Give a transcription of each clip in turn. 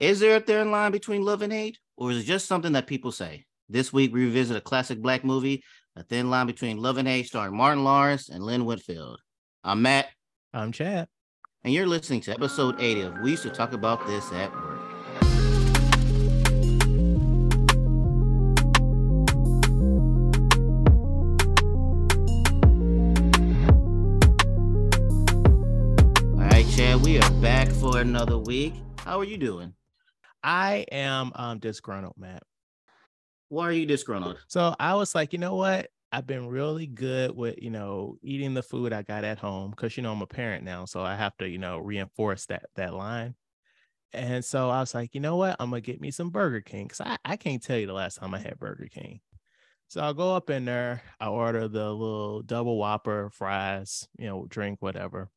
Is there a thin line between love and hate, or is it just something that people say? This week, we revisit a classic black movie, A Thin Line Between Love and Hate, starring Martin Lawrence and Lynn Whitfield. I'm Matt. I'm Chad. And you're listening to episode 80 of We Used to Talk About This at Work. All right, Chad, we are back for another week. How are you doing? I am um disgruntled, Matt. Why are you disgruntled? So I was like, you know what? I've been really good with, you know, eating the food I got at home because you know I'm a parent now, so I have to, you know, reinforce that that line. And so I was like, you know what? I'm gonna get me some Burger King because I, I can't tell you the last time I had Burger King. So I'll go up in there, I order the little double whopper, fries, you know, drink, whatever.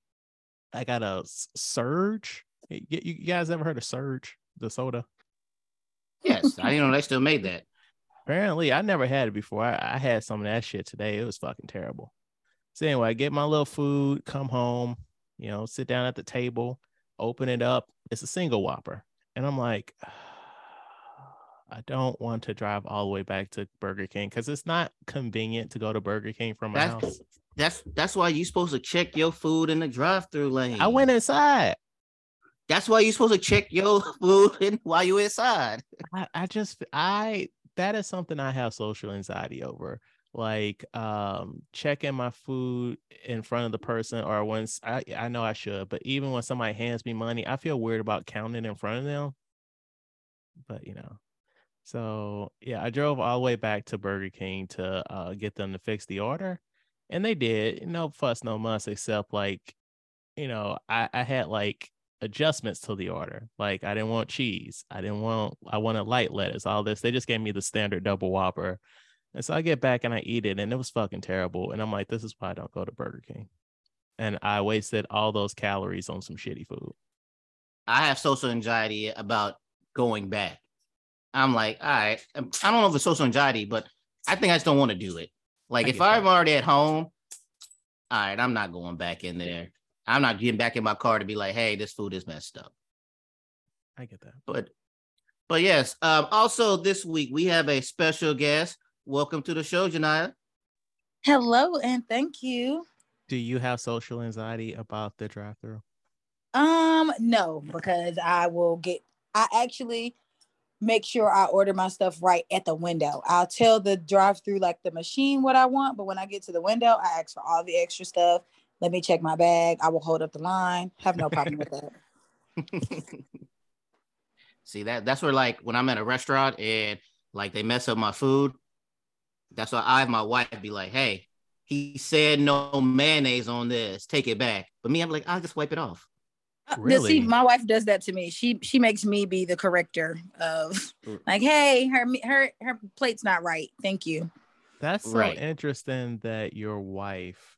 I got a surge. You, you guys ever heard of Surge, the soda? Yes, I didn't know they still made that. Apparently, I never had it before. I, I had some of that shit today. It was fucking terrible. So anyway, I get my little food, come home, you know, sit down at the table, open it up. It's a single whopper. And I'm like, I don't want to drive all the way back to Burger King because it's not convenient to go to Burger King from my That's house. that's that's why you're supposed to check your food in the drive-through lane. I went inside. That's why you're supposed to check your food while you're inside. I, I just I that is something I have social anxiety over. Like um checking my food in front of the person or once I I know I should, but even when somebody hands me money, I feel weird about counting in front of them. But you know. So yeah, I drove all the way back to Burger King to uh get them to fix the order. And they did. No fuss, no muss, except like, you know, I, I had like adjustments to the order. Like I didn't want cheese. I didn't want I wanted light lettuce, all this. They just gave me the standard double whopper. And so I get back and I eat it and it was fucking terrible. And I'm like, this is why I don't go to Burger King. And I wasted all those calories on some shitty food. I have social anxiety about going back. I'm like, all right, um, I don't know if it's social anxiety, but I think I just don't want to do it. Like I if. I'm already at home, all right, I'm not going back in there. I'm not getting back in my car to be like, hey, this food is messed up. I get that. But but yes, um, also this week we have a special guest. Welcome to the show, Janaya. Hello and thank you. Do you have social anxiety about the drive through? Um, no, because I will get I actually make sure I order my stuff right at the window. I'll tell the drive through like the machine what I want, but when I get to the window, I ask for all the extra stuff. Let me check my bag. I will hold up the line. Have no problem with that. See that that's where like when I'm at a restaurant and like they mess up my food, that's why I have my wife be like, hey, he said no mayonnaise on this, take it back. But me, I'm like, I'll just wipe it off. Uh, Really? See, my wife does that to me. She she makes me be the corrector of Mm. like, hey, her her her plate's not right. Thank you. That's so Right. interesting that your wife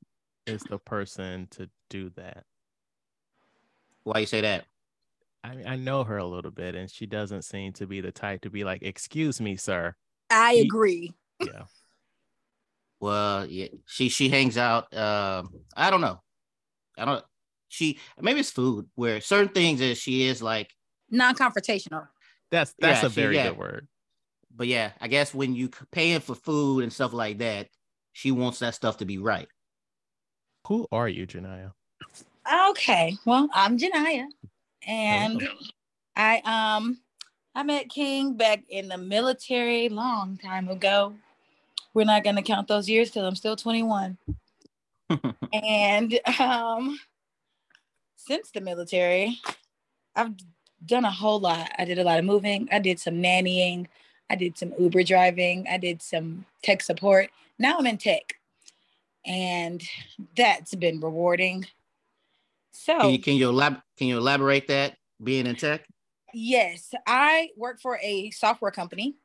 is the person to do that. Why you say that? I mean, I know her a little bit, and she doesn't seem to be the type to be like, "Excuse me, sir." I Ye- agree. Yeah, Well, yeah, she she hangs out. Um, I don't know. I don't. She maybe it's food where certain things that she is like. Non-confrontational. that's that's Yeah, a she- very yeah. good word. But yeah, I guess when you c- paying for food and stuff like that, she wants that stuff to be right. Who are you, Janaya? Okay. Well, I'm Janaya. And Hello. I um I met King back in the military long time ago. We're not gonna count those years till I'm still 21. and um since the military, I've done a whole lot. I did a lot of moving, I did some nannying, I did some Uber driving, I did some tech support. Now I'm in tech. And that's been rewarding. So Can you can you elab- can you elaborate that being in tech? Yes, I work for a software company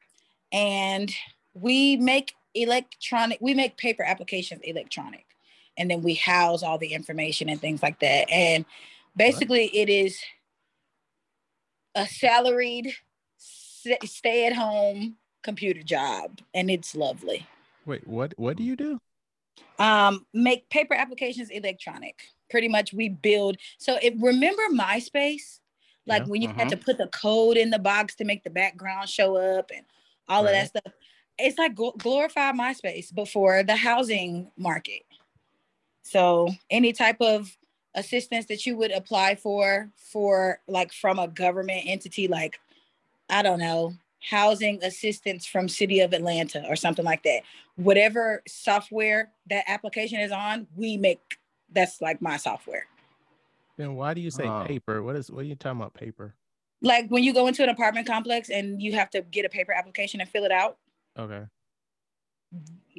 and we make electronic, we make paper applications electronic. And then we house all the information and things like that. And basically, it is a salaried, stay at home computer job. And it's lovely. Wait, what? What do you do? Um make paper applications electronic pretty much we build so if remember myspace like Yeah. when you had Mhm. to put the code in the box to make the background show up and all of that stuff. It's like gl- glorified MySpace before the housing market. So any type of assistance that you would apply for for like from a government entity like I don't know, housing assistance from City of Atlanta or something like that. Whatever software that application is on, we make that's like my software. Then why do you say Oh. paper? What is what are you talking about paper? Like when you go into an apartment complex and you have to get a paper application and fill it out, Okay.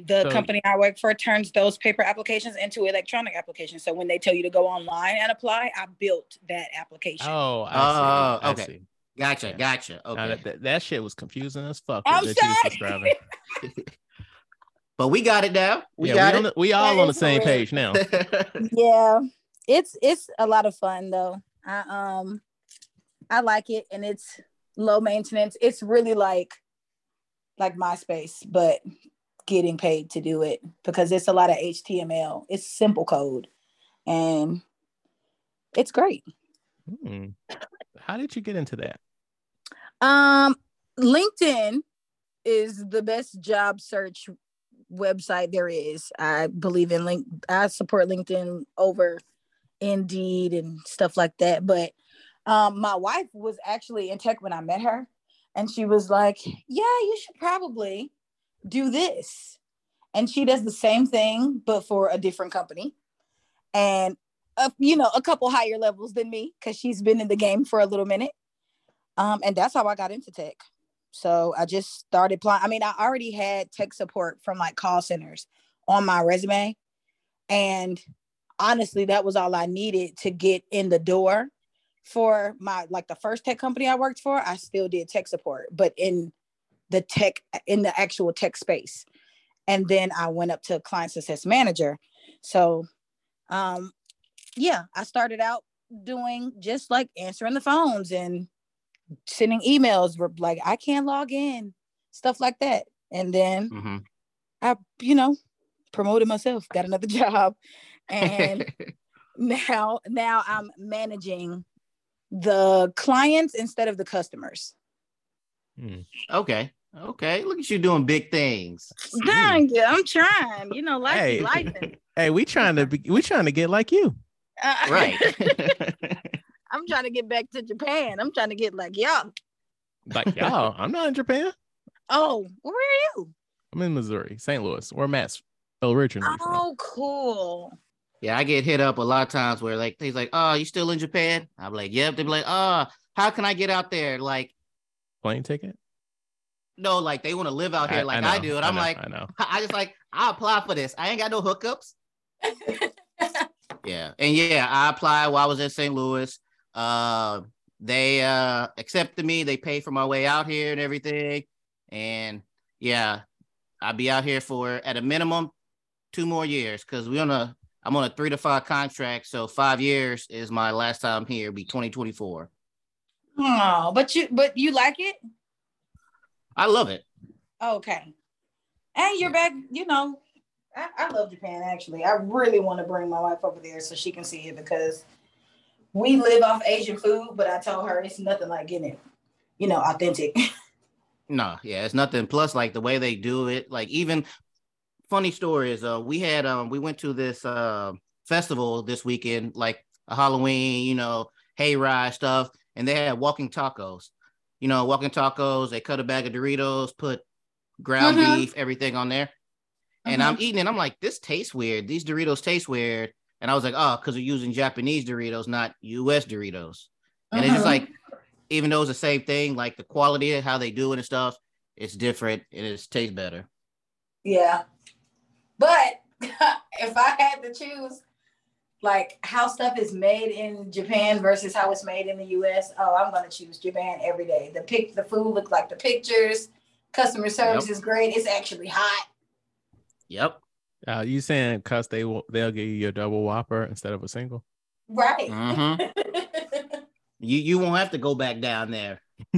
the So- company I work for turns those paper applications into electronic applications. So when they tell you to go online and apply, I built that application. Oh, I Oh, see. I okay. see. Gotcha, Yeah. gotcha. Now, Okay. that, that, that shit was confusing as fuck. I'm that you was sorry. but we got it now. We yeah, got we, on the, we all That on the same correct. page now. yeah it's it's a lot of fun though i um i like it and it's low maintenance it's really like like myspace but getting paid to do it because it's a lot of html it's simple code and it's great Hmm. How did you get into that? um linkedin is the best job search website there is i believe in link i support linkedin over indeed and stuff like that but um my wife was actually in tech when i met her and she was like yeah you should probably do this and she does the same thing but for a different company and uh, you know a couple higher levels than me because she's been in the game for a little minute. Um and that's how i got into tech. So i just started applying i mean i already had tech support from like call centers on my resume. And honestly that was all i needed to get in the door for my like the first tech company i worked for. I still did tech support but in the tech in the actual tech space. And then i went up to client success manager. So um yeah i started out doing just like answering the phones and sending emails like i can't log in stuff like that and then Mhm. i you know promoted myself got another job and now now i'm managing the clients instead of the customers Hmm. okay. Okay. Look at you doing big things. Dang, yeah, i'm trying you know life Hey. is life Hey, we trying to be, we trying to get like you. Uh, right. i'm trying to get back to japan i'm trying to get like y'all Like y'all, I'm not in Japan. oh where are you I'm in Missouri, St. Louis, where Matt's originally from. oh cool yeah, I get hit up a lot of times where like he's like, "Oh, you still in Japan?" I'm like, "Yep." They be like, "Oh, how can I get out there?" Like, Plane ticket. no, like they want to live out here like I, know, do, and I'm know, like, I know. I just like I apply for this. I ain't got no hookups. Yeah, and yeah, I applied while I was in St. Louis. Uh, they uh accepted me. They paid for my way out here and everything. And yeah, I'll be out here for at a minimum two more years because we're on a I'm on a three to five contract. So five years is my last time here. Be 2024. oh but you but you like it I love it. Okay. And you're back, you know, I, I love Japan actually. I really want to bring my wife over there so she can see it because we live off Asian food, but I told her it's nothing like getting it, you know, authentic. No, yeah, it's nothing. Plus, like the way they do it, like even funny story is uh we had um we went to this uh festival this weekend, like a Halloween, you know, hayride stuff, and they had walking tacos. You know, walking tacos, they cut a bag of Doritos, put ground Mhm. beef, everything on there. And I'm eating it. I'm like, this tastes weird. These Doritos taste weird. And I was like, oh, because we're using Japanese Doritos, not US Doritos. And it's just Mhm. like, even though it's the same thing, like the quality of how they do it and stuff, it's different and it tastes better. yeah. But if I had to choose like how stuff is made in Japan versus how it's made in the US, oh, I'm gonna choose Japan every day. The pic the food looks like the pictures, customer service is great, it's actually hot. Yep. Uh, you saying cause they will they'll give you a double whopper instead of a single? Right. Mhm. You you won't have to go back down there.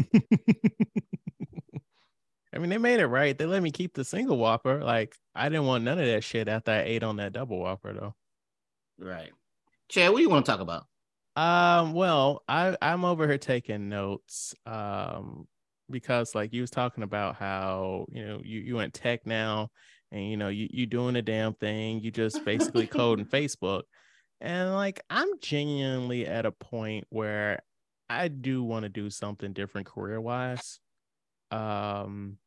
I mean, they made it right. They let me keep the single whopper. Like I didn't want none of that shit after I ate on that double whopper though. Right. Chad, what do you want to talk about? Um, well, I I'm over here taking notes. Um, because like you was talking about how you know you you in tech now, and you know you you doing a damn thing. You just basically coding Facebook, and like I'm genuinely at a point where I do want to do something different career wise. Um,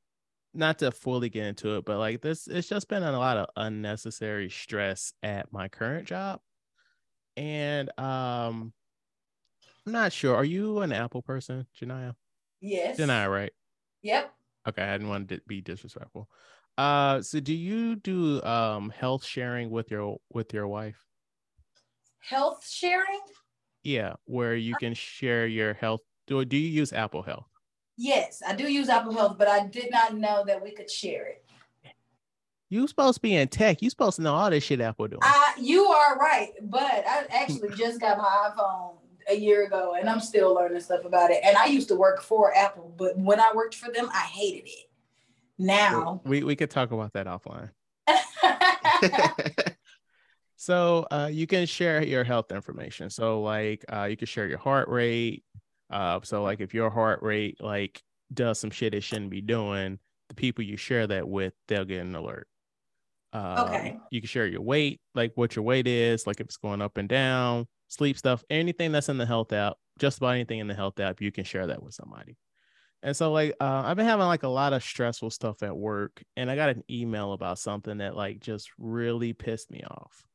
not to fully get into it, but like this, it's just been a lot of unnecessary stress at my current job. And um, I'm not sure. Are you an Apple person, Janaya? Yes. Janaya, right? Yep. Okay, I didn't want to be disrespectful. Uh, so do you do um health sharing with your with your wife? Health sharing? Yeah, where you can share your health. Do do you use Apple Health? Yes, I do use Apple Health, but I did not know that we could share it. You supposed to be in tech. You supposed to know all this shit Apple doing. I, you are right, but I actually just got my iPhone a year ago, and I'm still learning stuff about it. And I used to work for Apple, but when I worked for them, I hated it. Now we we could talk about that offline. so uh, you can share your health information. So like uh, you can share your heart rate. Uh, so like if your heart rate like does some shit it shouldn't be doing, the people you share that with, they'll get an alert. Um, Okay. You can share your weight, like what your weight is, like if it's going up and down, sleep stuff, anything that's in the health app, just about anything in the health app, you can share that with somebody. And so, like, uh, I've been having like a lot of stressful stuff at work, and I got an email about something that like just really pissed me off.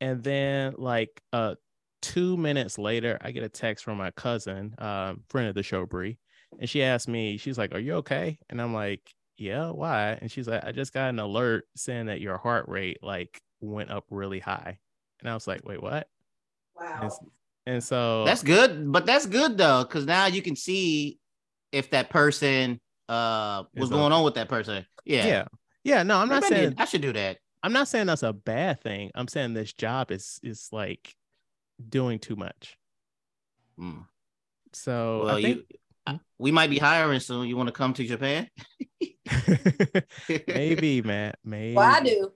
And then, like, uh, two minutes later, I get a text from my cousin, um, friend of the show, Bree, and she asked me, she's like, "Are you okay?" And I'm like, "Yeah, why?" And she's like, "I just got an alert saying that your heart rate like went up really high," and I was like, "Wait, what?" Wow. s- and so that's good, but that's good though, because now you can see if that person uh was Is going okay. on with that person. Yeah. yeah, yeah. No, I'm not Maybe I, saying need- I should do that. I'm not saying that's a bad thing. I'm saying this job is is like doing too much. Mm. So Well, I think you I- we might be hiring soon. You want to come to Japan? maybe, man, maybe. Well, I do.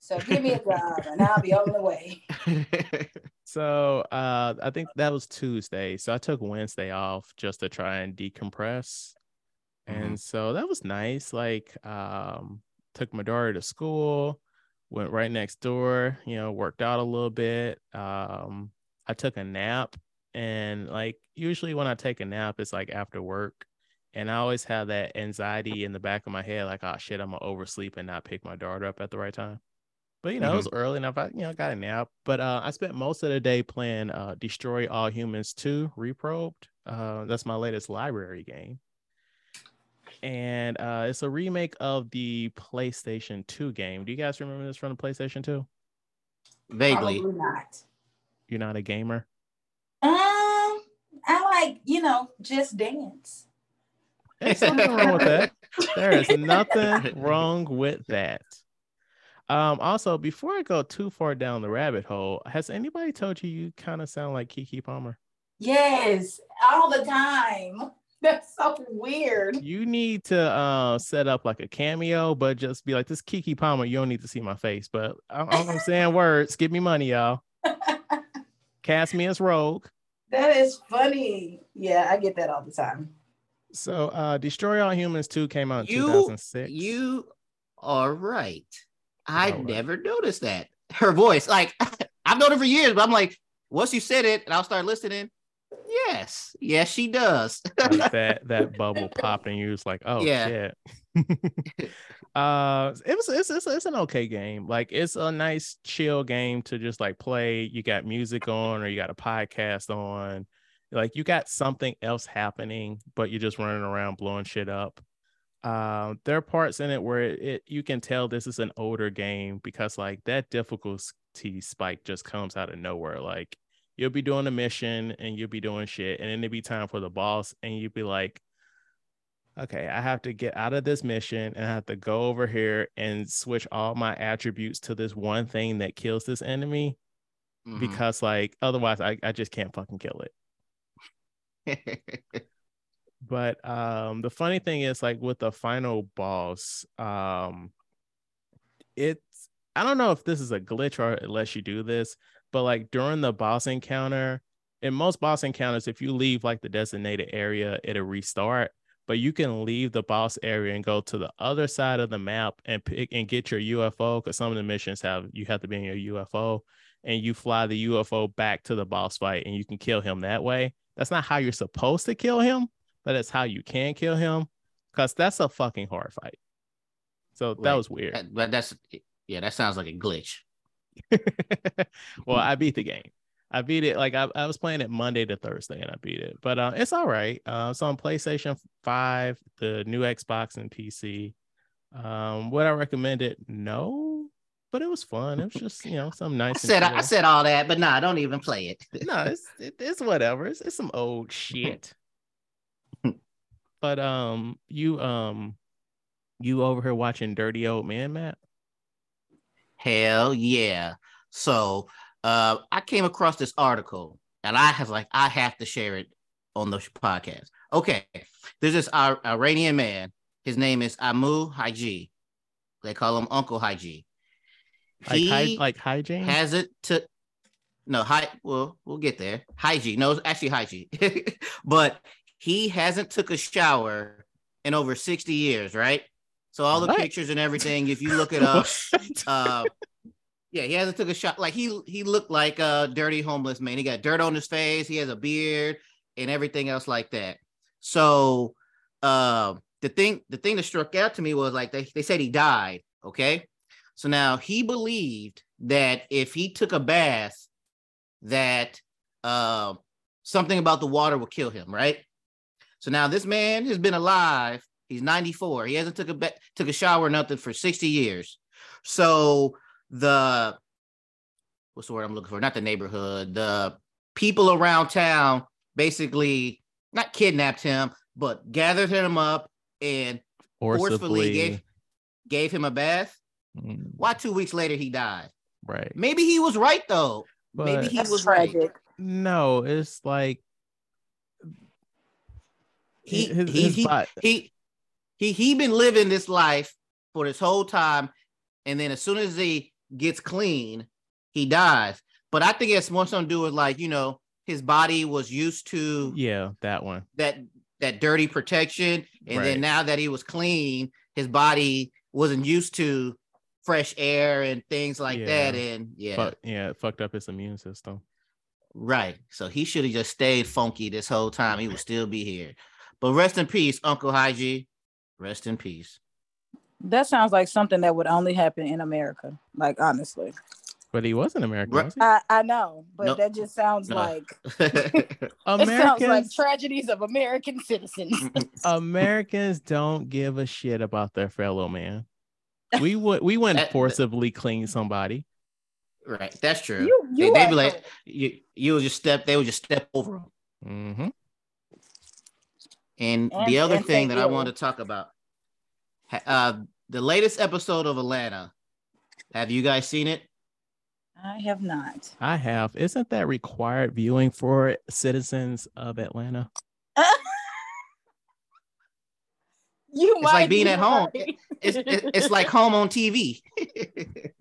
So give me a job, and I'll be on the way. So uh I think that was Tuesday. So I took Wednesday off just to try and decompress. And so that was nice. Like um took my daughter to school, went right next door, you know, worked out a little bit. Um I took a nap and like usually when I take a nap it's like after work and I always have that anxiety in the back of my head like oh shit I'm going to oversleep and not pick my daughter up at the right time. But you know, it was early enough. I, you know, got a nap. But uh, I spent most of the day playing uh, Destroy All Humans 2 Reprobed. Uh, that's my latest library game. And uh, it's a remake of the PlayStation 2 game. Do you guys remember this from the PlayStation 2? Vaguely. Probably not. You're not a gamer? Um, I like you know just dance. There's nothing wrong with that. There is nothing wrong with that. Um, also, before I go too far down the rabbit hole, has anybody told you you kind of sound like Keke Palmer? Yes, all the time. That's so weird. You need to uh, set up like a cameo, but just be like, this Keke Palmer, you don't need to see my face. But I- all I'm saying words, give me money, y'all. Cast me as Rogue. That is funny. Yeah, I get that all the time. So uh Destroy All Humans 2 came out in You 2006. you are right. I what? never noticed that. Her voice, like I've known her for years, but I'm like, once you said it and I'll start listening. Yes, yes, she does. like that that bubble popped and you was like, oh Yeah. shit. uh it was it's, it's it's an okay game. Like it's a nice chill game to just like play. You got music on or you got a podcast on. Like you got something else happening, but you're just running around blowing shit up. Um, there are parts in it where it, it you can tell this is an older game because like that difficulty spike just comes out of nowhere. Like you'll be doing a mission and you'll be doing shit, and then it'll be time for the boss, and you'll be like, okay, I have to get out of this mission and I have to go over here and switch all my attributes to this one thing that kills this enemy Mhm. because like otherwise I, I just can't fucking kill it. But um the funny thing is like with the final boss, um it's I don't know if this is a glitch or unless you do this, but like during the boss encounter, in most boss encounters, if you leave like the designated area, it'll restart. But you can leave the boss area and go to the other side of the map and pick and get your UFO because some of the missions have you have to be in your UFO and you fly the UFO back to the boss fight and you can kill him that way. That's not how you're supposed to kill him, but it's how you can kill him because that's a fucking hard fight. So that was weird. That- But that's yeah, that sounds like a glitch. well, I beat the game. I beat it like I, I was playing it Monday to Thursday and I beat it, but uh, it's all right. Uh, it's on PlayStation 5, the new Xbox, and PC. Um, would I recommend it? No, but it was fun. It was just you know some nice. and said I, I said all that, but nah, don't even play it. no, it's it, it's whatever. It's, it's some old shit. But um, you um, you over here watching Dirty Old Man, Matt? Hell yeah. So uh I came across this article and I was like, I have to share it on the podcast. Okay. There's this Ir- Iranian man. His name is Amu Haji. They call him Uncle Haji. Like He like hygiene? has it to no hi well we'll get there hygiene no it's actually hygiene but he hasn't took a shower in over 60 years right? So all the What? pictures and everything if you look it up uh yeah he hasn't took a shot. Like he he looked like a dirty homeless man. He got dirt on his face. He has a beard and everything else like that. So uh the thing the thing that struck out to me was like they, they said he died okay? So now he believed that if he took a bath that uh, something about the water would kill him right so now this man has been alive he's 94 he hasn't took a ba- took a shower or nothing for 60 years so the what's the word I'm looking for? Not the neighborhood. The people around town basically not kidnapped him, but gathered him up and forcefully forcibly gave gave him a bath. Mm, Why two weeks later he died? right Maybe he was right though. Maybe he was tragic. right. no it's like He his, he his he, he he he been living this life for this whole time, and then as soon as he gets clean, he dies. But I think it's more something to do with like you know his body was used to yeah that one that that dirty protection, and Right. then now that he was clean, his body wasn't used to fresh air and things like Yeah. that, and yeah, Fuck, yeah it fucked up his immune system right. So he should have just stayed funky this whole time. He would still be here. But rest in peace, Uncle Hygie. Rest in peace. That sounds like something that would only happen in America. Like honestly, but he wasn't American was he? I I know, but No. that just sounds No. like it sounds like tragedies of American citizens. Americans don't give a shit about their fellow man we would we wouldn't That- that- forcibly clean somebody right. That's true. you they, you they are be like you you would just step they would just step over him. hmm And, And- the other and thing say that I want to talk about, uh, the latest episode of Atlanta. Have you guys seen it? I have not. I have isn't that required viewing for citizens of Atlanta you It's like being be at home. right. It's it's like home on TV.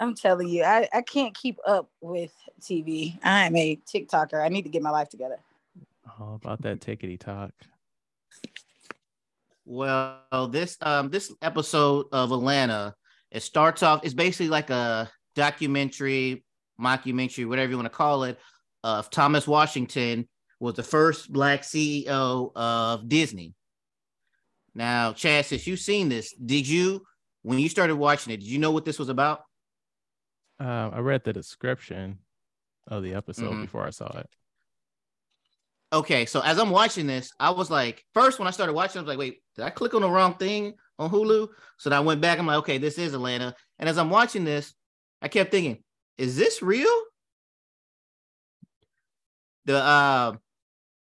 I'm telling you, I, I can't keep up with TV. I am a TikToker. I need to get my life together. All about that tickety talk well, this um this episode of Atlanta, it starts off. It's basically like a documentary, mockumentary, whatever you want to call it, of Thomas Washington was the first black CEO of Disney. Now, Chad, since you've seen this, did you when you started watching it, did you know what this was about? uh, I read the description of the episode Mhm. before I saw it Okay, so as I'm watching this, I was like, first when I started watching, I was like, wait, did I click on the wrong thing on Hulu? So then I went back. I'm like, okay, this is Atlanta. And as I'm watching this, I kept thinking, is this real? The uh,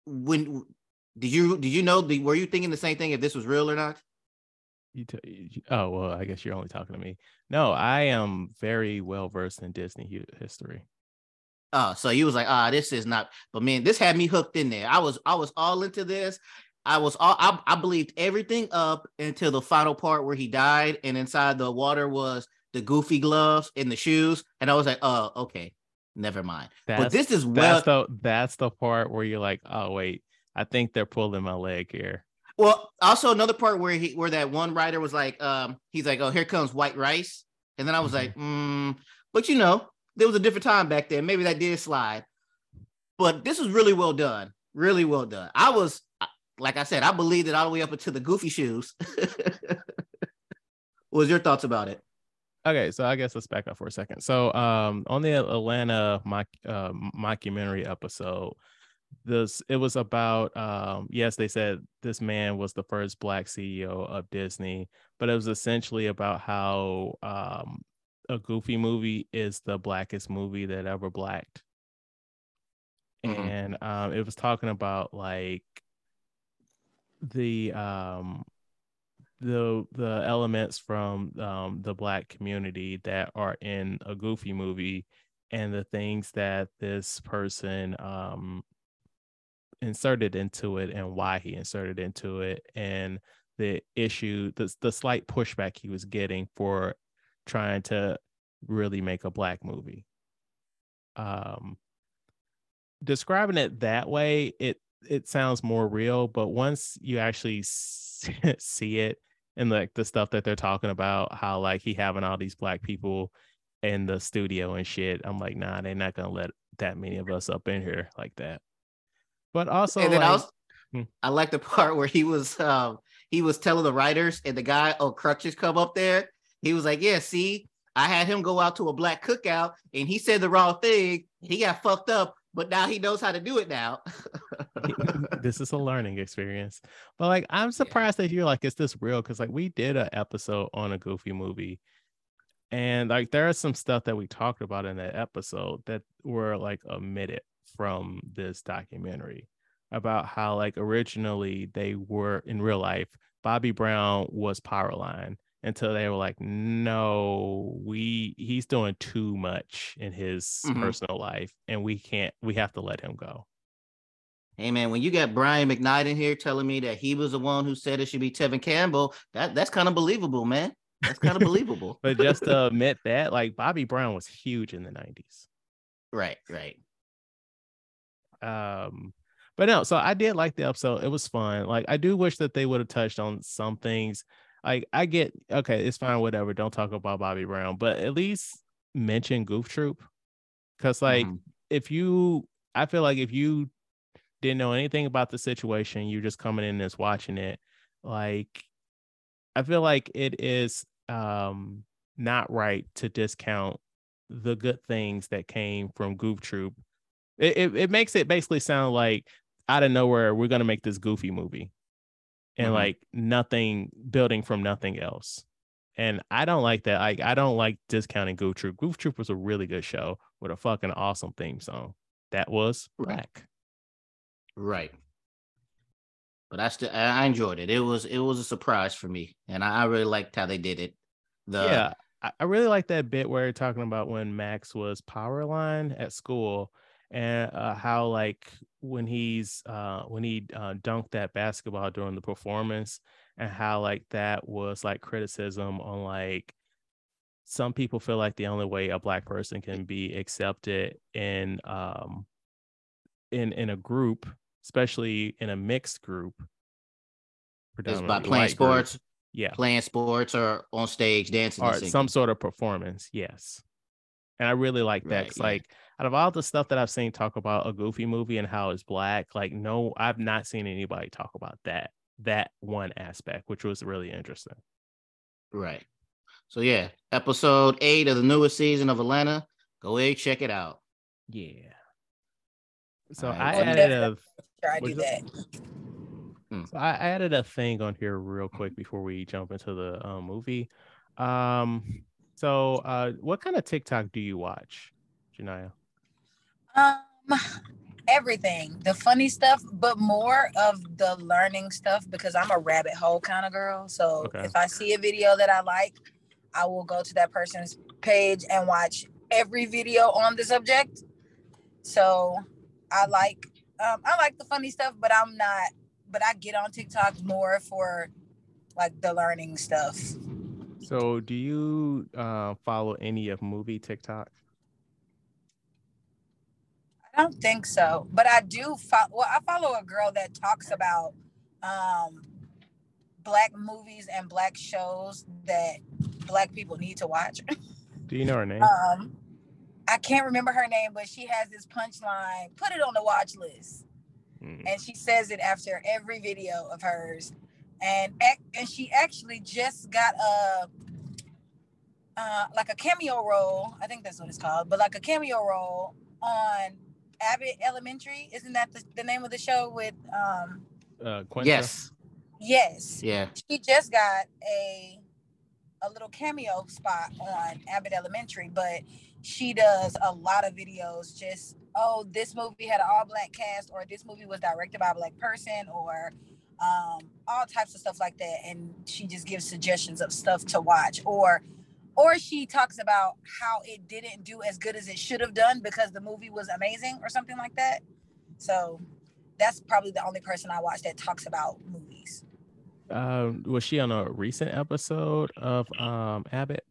when did you did you know the were you thinking the same thing if this was real or not? You t- oh well, I guess you're only talking to me. No, I am very well versed in Disney history. Oh, so you was like, ah, this is not. But man, this had me hooked in there. I was, I was all into this. I was all, I, I believed everything up until the final part where he died, and inside the water was the goofy gloves and the shoes, and I was like, oh, okay, never mind. That's, but this is well. That's the that's the part where you're like, oh wait, I think they're pulling my leg here. Well, also another part where he where that one writer was like, um, he's like, oh, here comes white rice, and then I was mm-hmm. like, mm, but you know, there was a different time back then. Maybe that did slide, but this was really well done, really well done. I was, like I said, I believed it all the way up until the goofy shoes. what was your thoughts about it? Okay, so I guess let's back up for a second. So, um, on the Atlanta mock uh, mockumentary episode, this it was about um yes they said this man was the first black ceo of disney but it was essentially about how um a goofy movie is the blackest movie that ever blacked mm-hmm. and um it was talking about like the um the the elements from um the black community that are in a goofy movie and the things that this person um inserted into it and why he inserted into it and the issue the, the slight pushback he was getting for trying to really make a black movie um describing it that way it it sounds more real but once you actually see it and like the stuff that they're talking about how like he having all these black people in the studio and shit i'm like nah they're not gonna let that many of us up in here like that but also, and then like, hmm. I like the part where he was um, he was telling the writers and the guy oh crutches come up there. He was like, "Yeah, see, I had him go out to a black cookout and he said the wrong thing. He got fucked up, but now he knows how to do it now." this is a learning experience. But like, I'm surprised yeah. that you're like, "Is this real?" Because like, we did an episode on a Goofy movie. And like there is some stuff that we talked about in that episode that were like omitted from this documentary about how like originally they were in real life bobby brown was powerline until they were like no we he's doing too much in his mm-hmm. personal life and we can't we have to let him go hey man when you got brian mcknight in here telling me that he was the one who said it should be tevin campbell that that's kind of believable man that's kind of believable but just to admit that like bobby brown was huge in the 90s right right um, but no, so I did like the episode. It was fun. Like I do wish that they would have touched on some things. Like I get okay, it's fine, whatever. Don't talk about Bobby Brown, but at least mention Goof Troop. Cause like mm. if you I feel like if you didn't know anything about the situation, you're just coming in and just watching it, like I feel like it is um not right to discount the good things that came from Goof Troop it, it, it makes it basically sound like out of nowhere we're gonna make this goofy movie, and mm-hmm. like nothing building from nothing else. And I don't like that. Like I don't like discounting Goof Troop. Goof Troop was a really good show with a fucking awesome theme song. That was black. Right. But I still I enjoyed it. It was it was a surprise for me, and I, I really liked how they did it. The yeah, I really like that bit where you're talking about when Max was Powerline at school and uh, how like when he's uh, when he uh, dunked that basketball during the performance and how like that was like criticism on like some people feel like the only way a black person can be accepted in um in in a group especially in a mixed group is by playing sports group. yeah playing sports or on stage dancing or some sort of performance yes and i really like that right, yeah. like out of all the stuff that I've seen talk about a goofy movie and how it's black, like no, I've not seen anybody talk about that that one aspect, which was really interesting. Right. So yeah, episode eight of the newest season of Atlanta. Go ahead, check it out. Yeah. So right. I added a. Try do that. Hmm. So I added a thing on here real quick before we jump into the uh, movie. Um, so uh, what kind of TikTok do you watch, Janaya? Um, everything, the funny stuff, but more of the learning stuff because I'm a rabbit hole kind of girl. So okay. if I see a video that I like, I will go to that person's page and watch every video on the subject. So I like um, I like the funny stuff, but I'm not. But I get on TikTok more for like the learning stuff. So, do you uh, follow any of movie TikTok? I don't think so, but I do. Fo- well, I follow a girl that talks about um, black movies and black shows that black people need to watch. Do you know her name? Um, I can't remember her name, but she has this punchline. Put it on the watch list, Mm. and she says it after every video of hers. And and she actually just got a uh, like a cameo role. I think that's what it's called, but like a cameo role on Abbott Elementary. Isn't that the, the name of the show with um Uh, Quinta? Yes. yes. Yeah. She just got a a little cameo spot on Abbott Elementary, but she does a lot of videos just oh this movie had an all black cast or this movie was directed by a black person or um, all types of stuff like that and she just gives suggestions of stuff to watch or or she talks about how it didn't do as good as it should have done because the movie was amazing or something like that. So that's probably the only person i watch that talks about movies. Um, was she on a recent episode of um Abbott?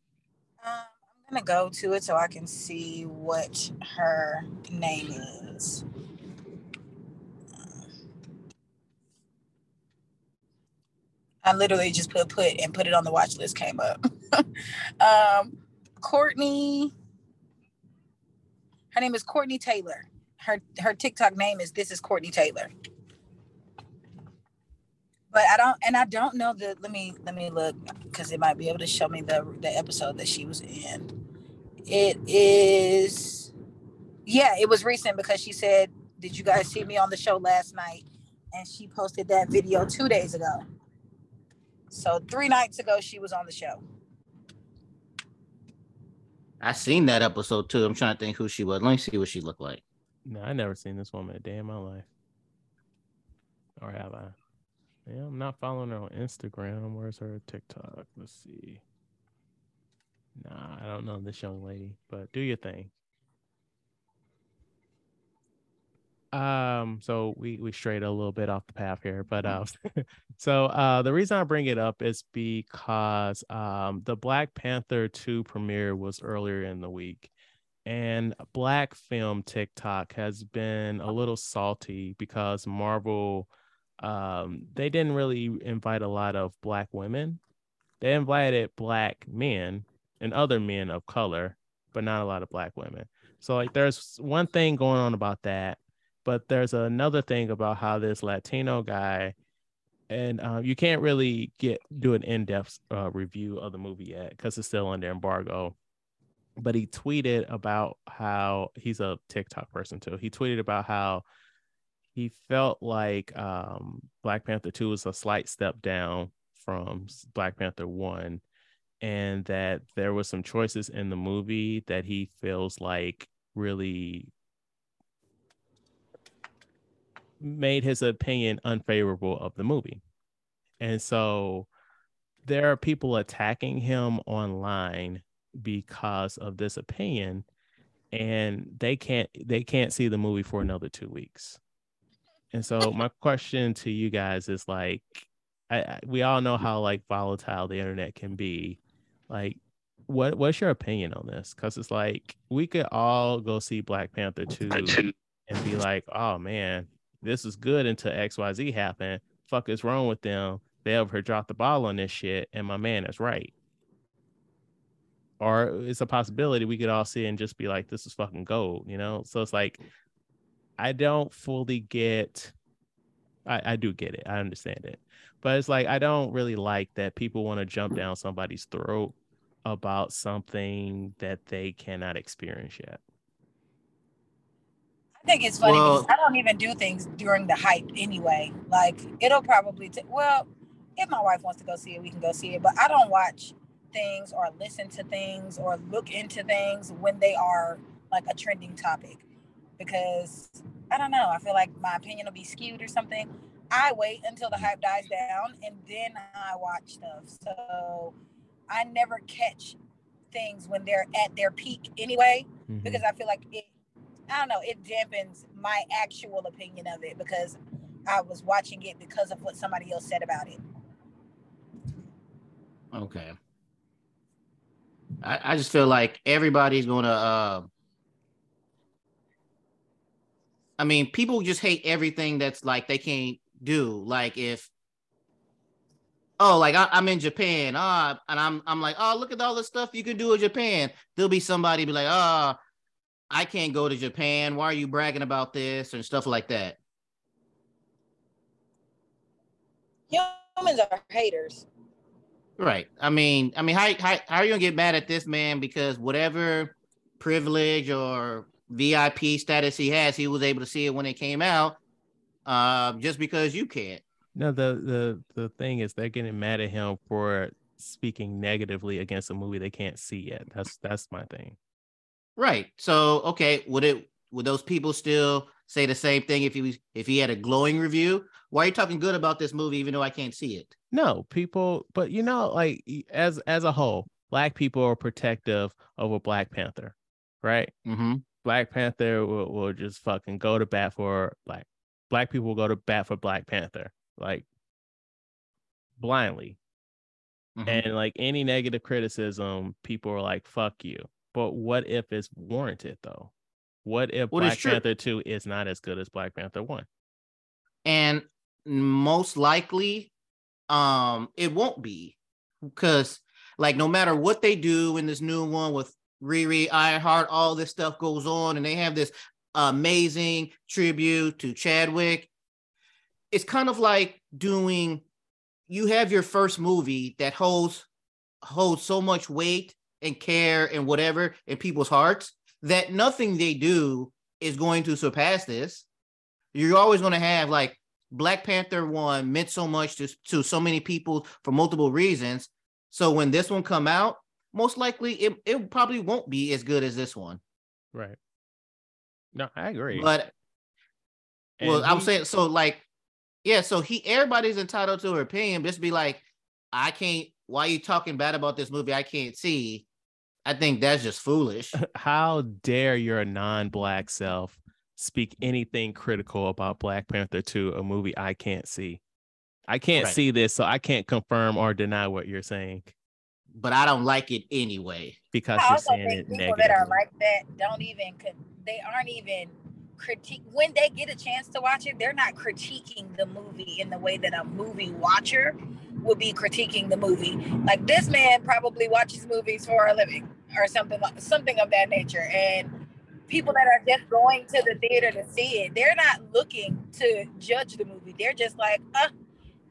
um, i'm gonna go to it so i can see what her name is I literally just put put and put it on the watch list came up. um, Courtney, her name is Courtney Taylor. Her her TikTok name is this is Courtney Taylor. But I don't and I don't know the let me let me look because it might be able to show me the the episode that she was in. It is yeah, it was recent because she said, Did you guys see me on the show last night? And she posted that video two days ago. So three nights ago, she was on the show. I seen that episode too. I'm trying to think who she was. Let me see what she looked like. No, I never seen this woman a day in my life. Or have I? Yeah, I'm not following her on Instagram. Where's her TikTok? Let's see. Nah, I don't know this young lady, but do your thing. Um, so we we strayed a little bit off the path here, but um, so uh, the reason I bring it up is because um, the Black Panther two premiere was earlier in the week, and Black Film TikTok has been a little salty because Marvel, um, they didn't really invite a lot of Black women. They invited Black men and other men of color, but not a lot of Black women. So like, there's one thing going on about that but there's another thing about how this Latino guy, and um, you can't really get do an in-depth uh, review of the movie yet because it's still under embargo. But he tweeted about how he's a TikTok person too. He tweeted about how he felt like um, Black Panther Two was a slight step down from Black Panther One, and that there was some choices in the movie that he feels like really made his opinion unfavorable of the movie. And so there are people attacking him online because of this opinion and they can't they can't see the movie for another 2 weeks. And so my question to you guys is like I, I we all know how like volatile the internet can be. Like what what's your opinion on this? Cuz it's like we could all go see Black Panther 2 and be like, "Oh man, this is good until XYZ happened. Fuck is wrong with them? They ever dropped the ball on this shit, and my man is right. Or it's a possibility we could all see and just be like, this is fucking gold, you know? So it's like, I don't fully get, I, I do get it. I understand it. But it's like, I don't really like that people want to jump down somebody's throat about something that they cannot experience yet. I think it's funny Well- because I don't even do things during the hype anyway. Like it'll probably t- well, if my wife wants to go see it, we can go see it. But I don't watch things or listen to things or look into things when they are like a trending topic because I don't know. I feel like my opinion will be skewed or something. I wait until the hype dies down and then I watch stuff. So I never catch things when they're at their peak anyway Mhm. because I feel like it I don't know, it dampens my actual opinion of it because I was watching it because of what somebody else said about it. Okay. I, I just feel like everybody's gonna uh, I mean, people just hate everything that's like they can't do. Like if oh, like I, am in Japan, ah, and I'm I'm like, oh, look at all the stuff you can do in Japan. There'll be somebody be like, oh, I can't go to Japan. Why are you bragging about this and stuff like that? Humans are haters. Right. I mean, I mean, how, how, how are you gonna get mad at this man because whatever privilege or VIP status he has, he was able to see it when it came out, uh, just because you can't. No, the the the thing is they're getting mad at him for speaking negatively against a movie they can't see yet. That's that's my thing. Right. So okay, would it would those people still say the same thing if he was if he had a glowing review? Why are you talking good about this movie even though I can't see it? No, people, but you know, like as as a whole, black people are protective over Black Panther, right? Mm-hmm. Black Panther will, will just fucking go to bat for black black people will go to bat for Black Panther, like blindly. Mm-hmm. And like any negative criticism, people are like, fuck you. But what if it's warranted though? What if Black Panther 2 is not as good as Black Panther 1? And most likely, um, it won't be because like no matter what they do in this new one with Riri, Ironheart, all this stuff goes on, and they have this amazing tribute to Chadwick. It's kind of like doing you have your first movie that holds holds so much weight and care and whatever in people's hearts that nothing they do is going to surpass this. You're always going to have like Black Panther one meant so much to, to so many people for multiple reasons. So when this one come out, most likely it, it probably won't be as good as this one. Right. No, I agree. But and well, he, I'm saying so like, yeah, so he everybody's entitled to her opinion. Just be like, I can't why are you talking bad about this movie? I can't see. I think that's just foolish. How dare your non-black self speak anything critical about Black Panther 2, a movie I can't see? I can't right. see this, so I can't confirm or deny what you're saying. But I don't like it anyway because I you're saying it people negatively. that are like that don't even they aren't even critique when they get a chance to watch it. They're not critiquing the movie in the way that a movie watcher would be critiquing the movie. Like this man probably watches movies for a living or something like something of that nature. And people that are just going to the theater to see it, they're not looking to judge the movie. They're just like, uh,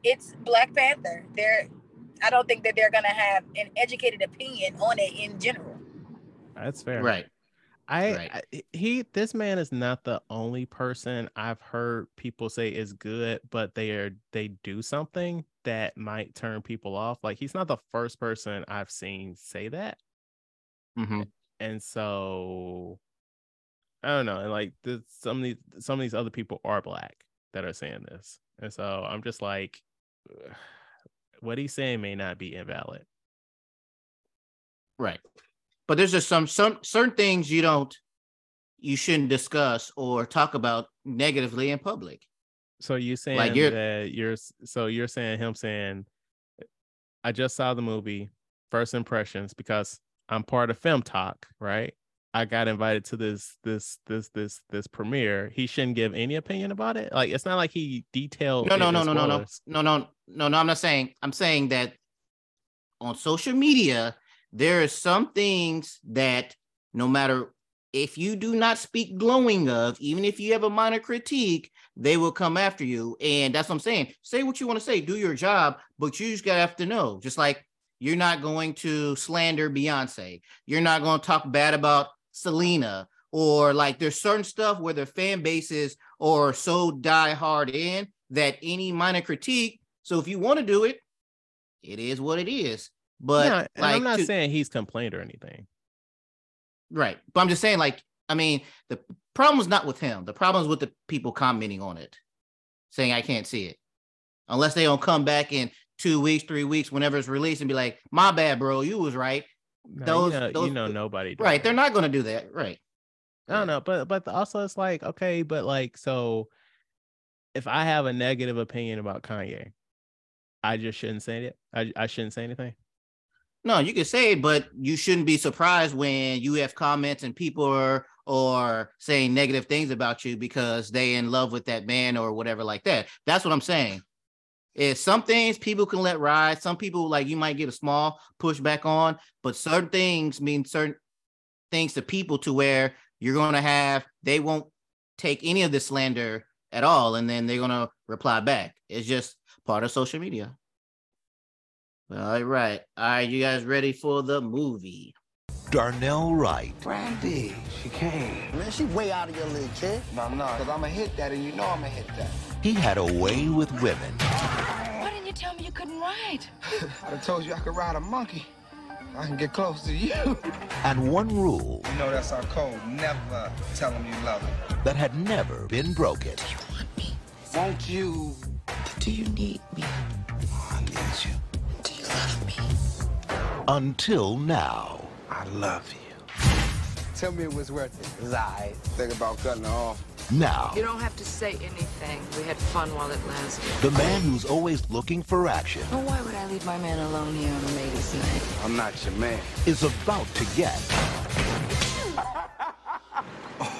it's Black Panther. They're I don't think that they're gonna have an educated opinion on it in general. That's fair. Right. I, right. I, he this man is not the only person I've heard people say is good, but they are they do something that might turn people off. Like he's not the first person I've seen say that. Mm-hmm. And so I don't know. And like this, some of these some of these other people are black that are saying this. And so I'm just like what he's saying may not be invalid. Right. But there's just some some certain things you don't you shouldn't discuss or talk about negatively in public. So you saying like you're, that you're so you're saying him saying I just saw the movie first impressions because I'm part of Film Talk, right? I got invited to this this this this this premiere. He shouldn't give any opinion about it. Like it's not like he detailed. No, no, no, no, no, no, no, no, no, no. I'm not saying. I'm saying that on social media there are some things that no matter if you do not speak glowing of, even if you have a minor critique, they will come after you. And that's what I'm saying. Say what you want to say, do your job, but you just gotta have to know. Just like you're not going to slander Beyonce, you're not going to talk bad about Selena, or like there's certain stuff where their fan bases are so die hard in that any minor critique. So if you want to do it, it is what it is. But like, I'm not to, saying he's complained or anything. Right. But I'm just saying, like, I mean, the problem is not with him. The problem is with the people commenting on it, saying I can't see it. Unless they don't come back in two weeks, three weeks, whenever it's released, and be like, "My bad, bro, you was right." No, those, you know, those, you know nobody. Right, that. they're not going to do that. Right. I don't know, but but also it's like okay, but like so, if I have a negative opinion about Kanye, I just shouldn't say it. I I shouldn't say anything. No, you can say it, but you shouldn't be surprised when you have comments and people are or saying negative things about you because they in love with that man or whatever like that. That's what I'm saying. Is some things people can let ride. Some people like you might get a small pushback on, but certain things mean certain things to people to where you're going to have they won't take any of the slander at all, and then they're going to reply back. It's just part of social media. All right, all right, you guys ready for the movie? Darnell Wright. Brandy, she came. Man, she way out of your league, kid. No, no, because I'm going to hit that, and you know I'm going to hit that. He had a way with women. Why didn't you tell me you couldn't ride? I'd have told you I could ride a monkey. I can get close to you. And one rule You know that's our code. Never tell them you love them. that had never been broken. Do you want me? Won't you? Do you need me? I need you. Do you love me? Until now. I love you. Tell me it was worth it. It was all right. Think about cutting her off. Now, You don't have to say anything. We had fun while it lasted. the man who's always looking for action Well, why would I leave my man alone here on a ladies' night? I'm not your man. is about to get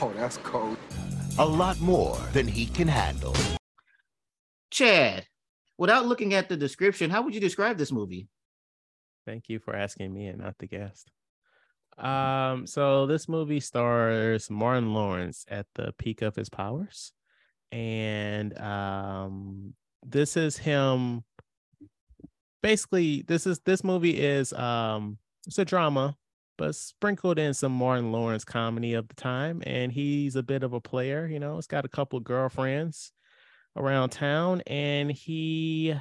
Oh, that's cold. a lot more than he can handle. Chad, without looking at the description, how would you describe this movie? Thank you for asking me and not the guest. Um, so this movie stars Martin Lawrence at the peak of his powers, and um, this is him. Basically, this is this movie is um, it's a drama, but sprinkled in some Martin Lawrence comedy of the time, and he's a bit of a player. You know, it's got a couple girlfriends around town, and he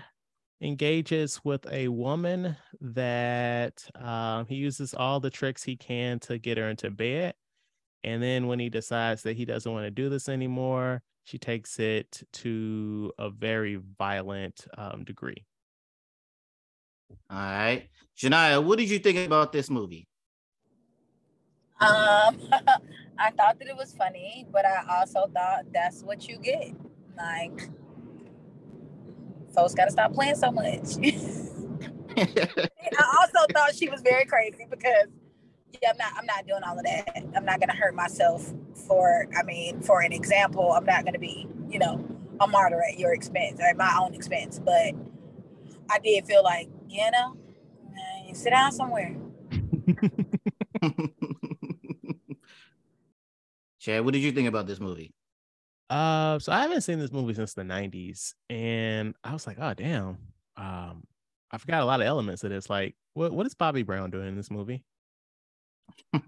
engages with a woman that um, he uses all the tricks he can to get her into bed. And then when he decides that he doesn't want to do this anymore, she takes it to a very violent um, degree. All right. Janaya, what did you think about this movie? Um, I thought that it was funny, but I also thought that's what you get. Like, folks got to stop playing so much. I also thought she was very crazy because, yeah, I'm not. I'm not doing all of that. I'm not gonna hurt myself for. I mean, for an example, I'm not gonna be, you know, a martyr at your expense or at my own expense. But I did feel like, you know, sit down somewhere. Chad, what did you think about this movie? Uh, so I haven't seen this movie since the '90s, and I was like, oh damn, um, I forgot a lot of elements of this. Like, what what is Bobby Brown doing in this movie?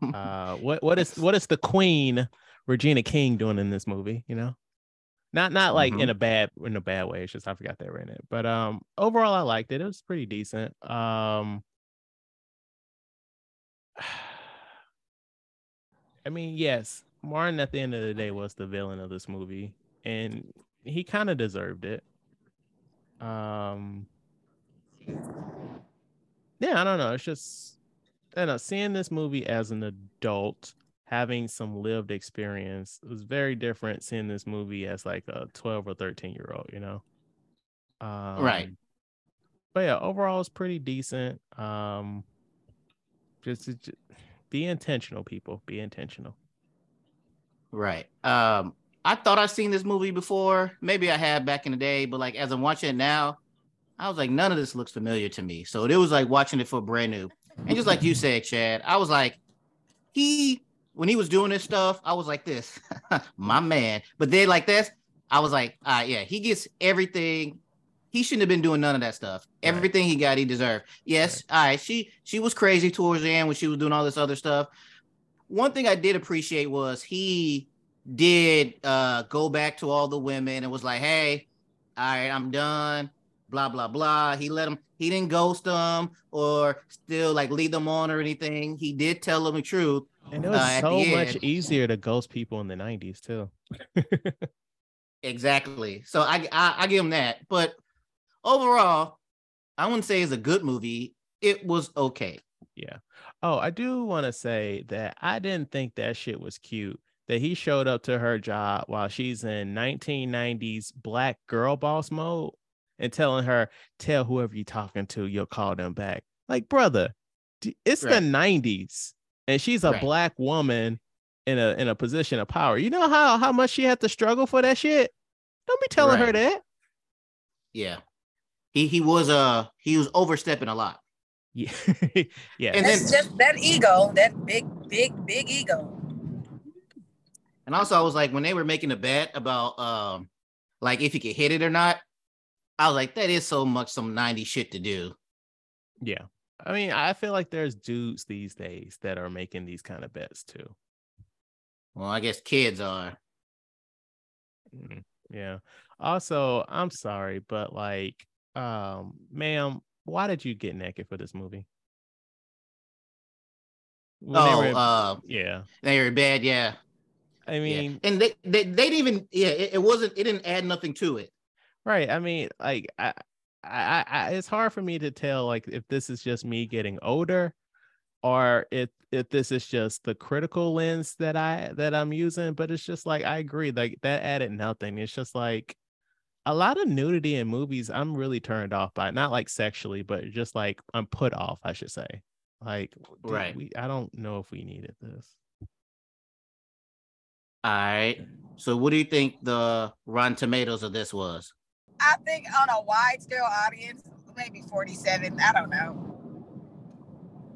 uh, what what is what is the Queen Regina King doing in this movie? You know, not not like in a bad in a bad way. It's just I forgot they were in it. But um, overall, I liked it. It was pretty decent. Um, I mean, yes, Martin at the end of the day was the villain of this movie, and he kind of deserved it. Um, yeah, I don't know. It's just, I don't know, seeing this movie as an adult, having some lived experience, was very different seeing this movie as like a 12 or 13 year old, you know? Um, Right. But yeah, overall, it's pretty decent. Um, just, just be intentional, people. Be intentional. Right. Um, I thought I'd seen this movie before. Maybe I had back in the day, but like as I'm watching it now, I was like, none of this looks familiar to me. So it was like watching it for brand new. And just like you said, Chad, I was like, he when he was doing this stuff, I was like this, my man. But then like this, I was like, ah, yeah, he gets everything. He shouldn't have been doing none of that stuff. Right. Everything he got, he deserved. Yes, all right. She she was crazy towards the end when she was doing all this other stuff. One thing I did appreciate was he did uh go back to all the women and was like, hey, all right, I'm done. Blah blah blah. He let him. He didn't ghost them or still like lead them on or anything. He did tell them the truth. And it was Uh, so much end- easier to ghost people in the 90s, too. Exactly. So I, I I give him that. But overall, I wouldn't say it's a good movie. It was okay. Yeah. Oh, I do want to say that I didn't think that shit was cute. That he showed up to her job while she's in 1990s black girl boss mode and telling her, "Tell whoever you're talking to, you'll call them back." Like, brother, it's Right. the 90s, and she's a Right. black woman in a in a position of power. You know how how much she had to struggle for that shit. Don't be telling her that. Yeah. He he was uh he was overstepping a lot. Yeah, yeah. And That's then- just that ego, that big, big, big ego. And also I was like when they were making a bet about um like if he could hit it or not, I was like, that is so much some 90 shit to do. yeah. I mean, I feel like there's dudes these days that are making these kind of bets too. Well, I guess kids are. Mm, Yeah. Also, I'm sorry, but like, um, ma'am, why did you get naked for this movie? When they oh, were uh yeah. they were bad, yeah. I yeah. mean, And they, they they didn't even yeah, it, it wasn't it didn't add nothing to it. right. I mean, like, I, I, I, it's hard for me to tell, like, if this is just me getting older, or if if this is just the critical lens that I that I'm using. But it's just like I agree, like that added nothing. It's just like a lot of nudity in movies. I'm really turned off by, not like sexually, but just like I'm put off. I should say. Like, dude, Right. We, I don't know if we needed this. All right. So what do you think the Rotten Tomatoes of this was? I think on a wide scale audience, maybe 47. I don't know.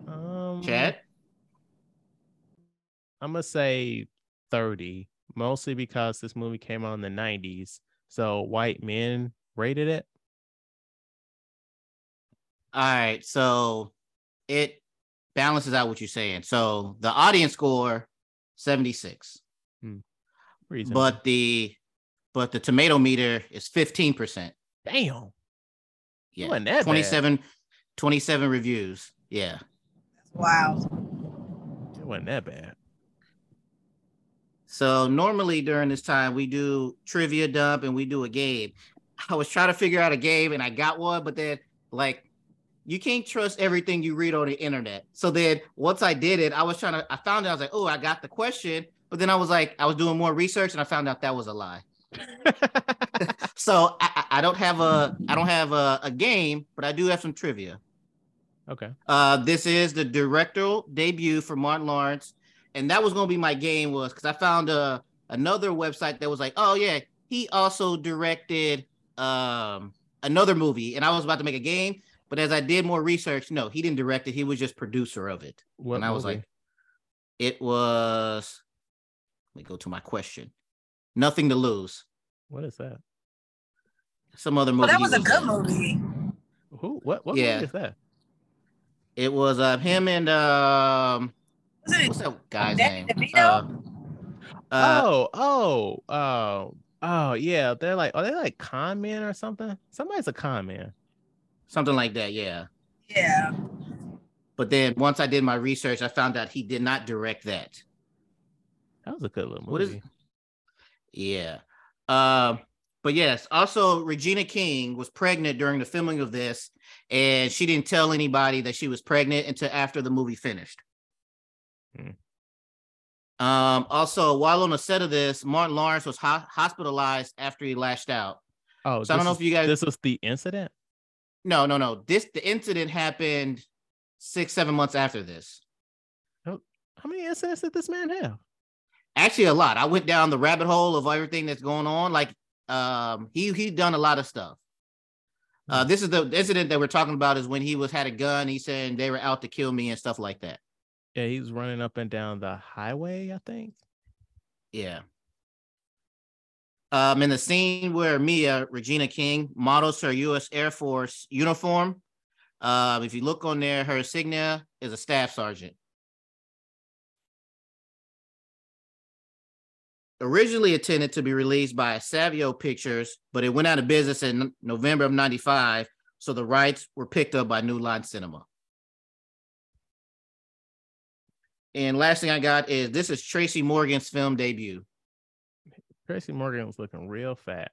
Um, Chad? I'm gonna say 30, mostly because this movie came out in the 90s. So white men rated it. All right. So it balances out what you're saying. So the audience score 76. Hmm. Reasonable. But the but the tomato meter is 15%. damn, Yeah. wasn't that bad. 27 27 reviews. Yeah. Wow. it wasn't that bad. So normally during this time we do trivia dump and we do a game. I was trying to figure out a game and I got one, but then like you can't trust everything you read on the internet. So then once I did it, I was trying to I found out I was like, oh, I got the question, but then I was like, I was doing more research and I found out that was a lie. So I, I I don't have a I don't have a, a game, but I do have some trivia. okay. Uh, this is the directorial debut for Martin Lawrence, and that was gonna be my game was because I found uh, another website that was like, oh yeah, he also directed um another movie, and I was about to make a game, but as I did more research, no, he didn't direct it; he was just producer of it. What and I was movie? like, it was. Let me go to my question. Nothing to lose. what is that? Some other Well, movie. that he was a good in. movie. Who? What? What Yeah. movie is that? It was uh him and um Was it what's that guy's Danny name? DeVito? Uh, uh, oh, oh, oh, oh, yeah. They're like, are they like con men or something? Somebody's a con man. something like that. Yeah. Yeah. But then once I did my research, I found out he did not direct that. That was a good little movie. What is- Yeah. Um, but yes, also Regina King was pregnant during the filming of this, and she didn't tell anybody that she was pregnant until after the movie finished. Hmm. Um, also, while on the set of this, Martin Lawrence was ho- hospitalized after he lashed out. Oh, So I don't know is- if you guys- This was the incident. No, no, no. This the incident happened six, seven months after this. How many incidents did this man have? actually a lot. I went down the rabbit hole of everything that's going on. Like um he he done a lot of stuff. Uh this is the incident that we're talking about is when he was had a gun, he said they were out to kill me and stuff like that. Yeah, he was running up and down the highway. I think. Yeah. Um in the scene where Mia Regina King models her US Air Force uniform. Um if you look on there, her insignia is a staff sergeant. originally intended to be released by Savoy Pictures, but it went out of business in November of 95. So the rights were picked up by New Line Cinema. And last thing I got is this is Tracy Morgan's film debut. Tracy Morgan was looking real fat.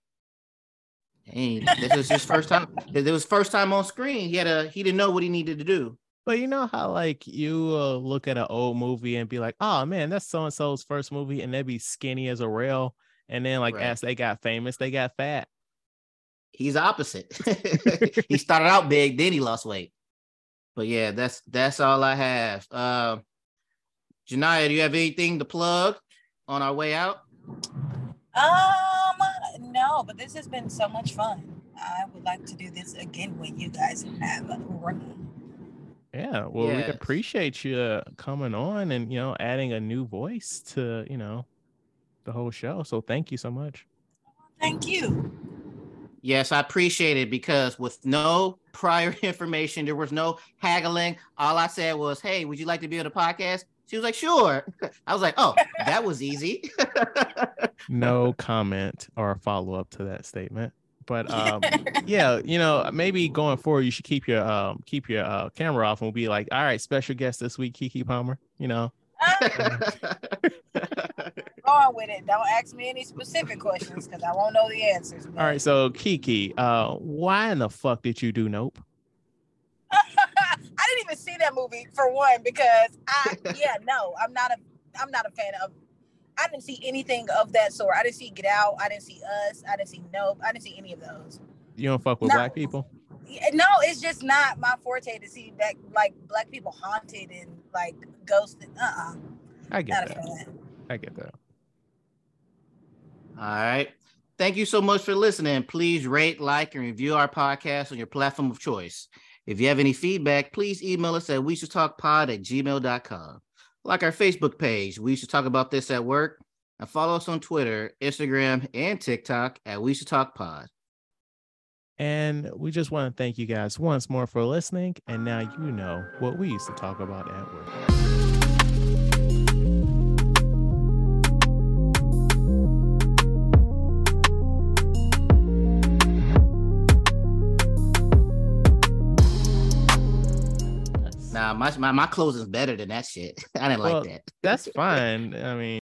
Hey, this is his first time. It was first time on screen. He had a he didn't know what he needed to do. But you know how like you uh, look at an old movie and be like, oh man, that's so and so's first movie, and they'd be skinny as a rail, and then like Right. as they got famous, they got fat. He's opposite. he started out big, then he lost weight. But yeah, that's that's all I have. Um Janaya, do you have anything to plug? on our way out? Um, no, but this has been so much fun. I would like to do this again when you guys have a room. Yeah, well, we appreciate you uh, coming on and you know adding a new voice to you know the whole show. So thank you so much. Thank you. Yes, I appreciate it because with no prior information, there was no haggling. All I said was, "Hey, would you like to be on the podcast?" She was like, "Sure." I was like, "Oh, that was easy." No comment or follow up to that statement. But um, yeah, you know, maybe going forward, you should keep your um keep your uh, camera off and be like, all right, special guest this week, Keke Palmer. You know, Go on with it. Don't ask me any specific questions because I won't know the answers. all right. So Keke, uh, why in the fuck did you do Nope? I didn't even see that movie for one because I yeah no I'm not a I'm not a fan of I didn't see anything of that sort. I didn't see Get Out. I didn't see Us. I didn't see Nope. I didn't see any of those. You don't fuck with No. black people? No, it's just not my forte to see that like black people haunted and like ghosted. Uh uh I get not a that. fan. I get that. All right. Thank you so much for listening. Please rate, like, and review our podcast on your platform of choice. If you have any feedback, please email us at we should talk pod at gmail.com. Like our Facebook page, we should talk about this at work, and follow us on Twitter, Instagram, and TikTok at we should talk pod. And we just want to thank you guys once more for listening. And now you know what we used to talk about at work. Nah, my, my, my closing's better than that shit. I didn't Well, like that. That's fine. I mean,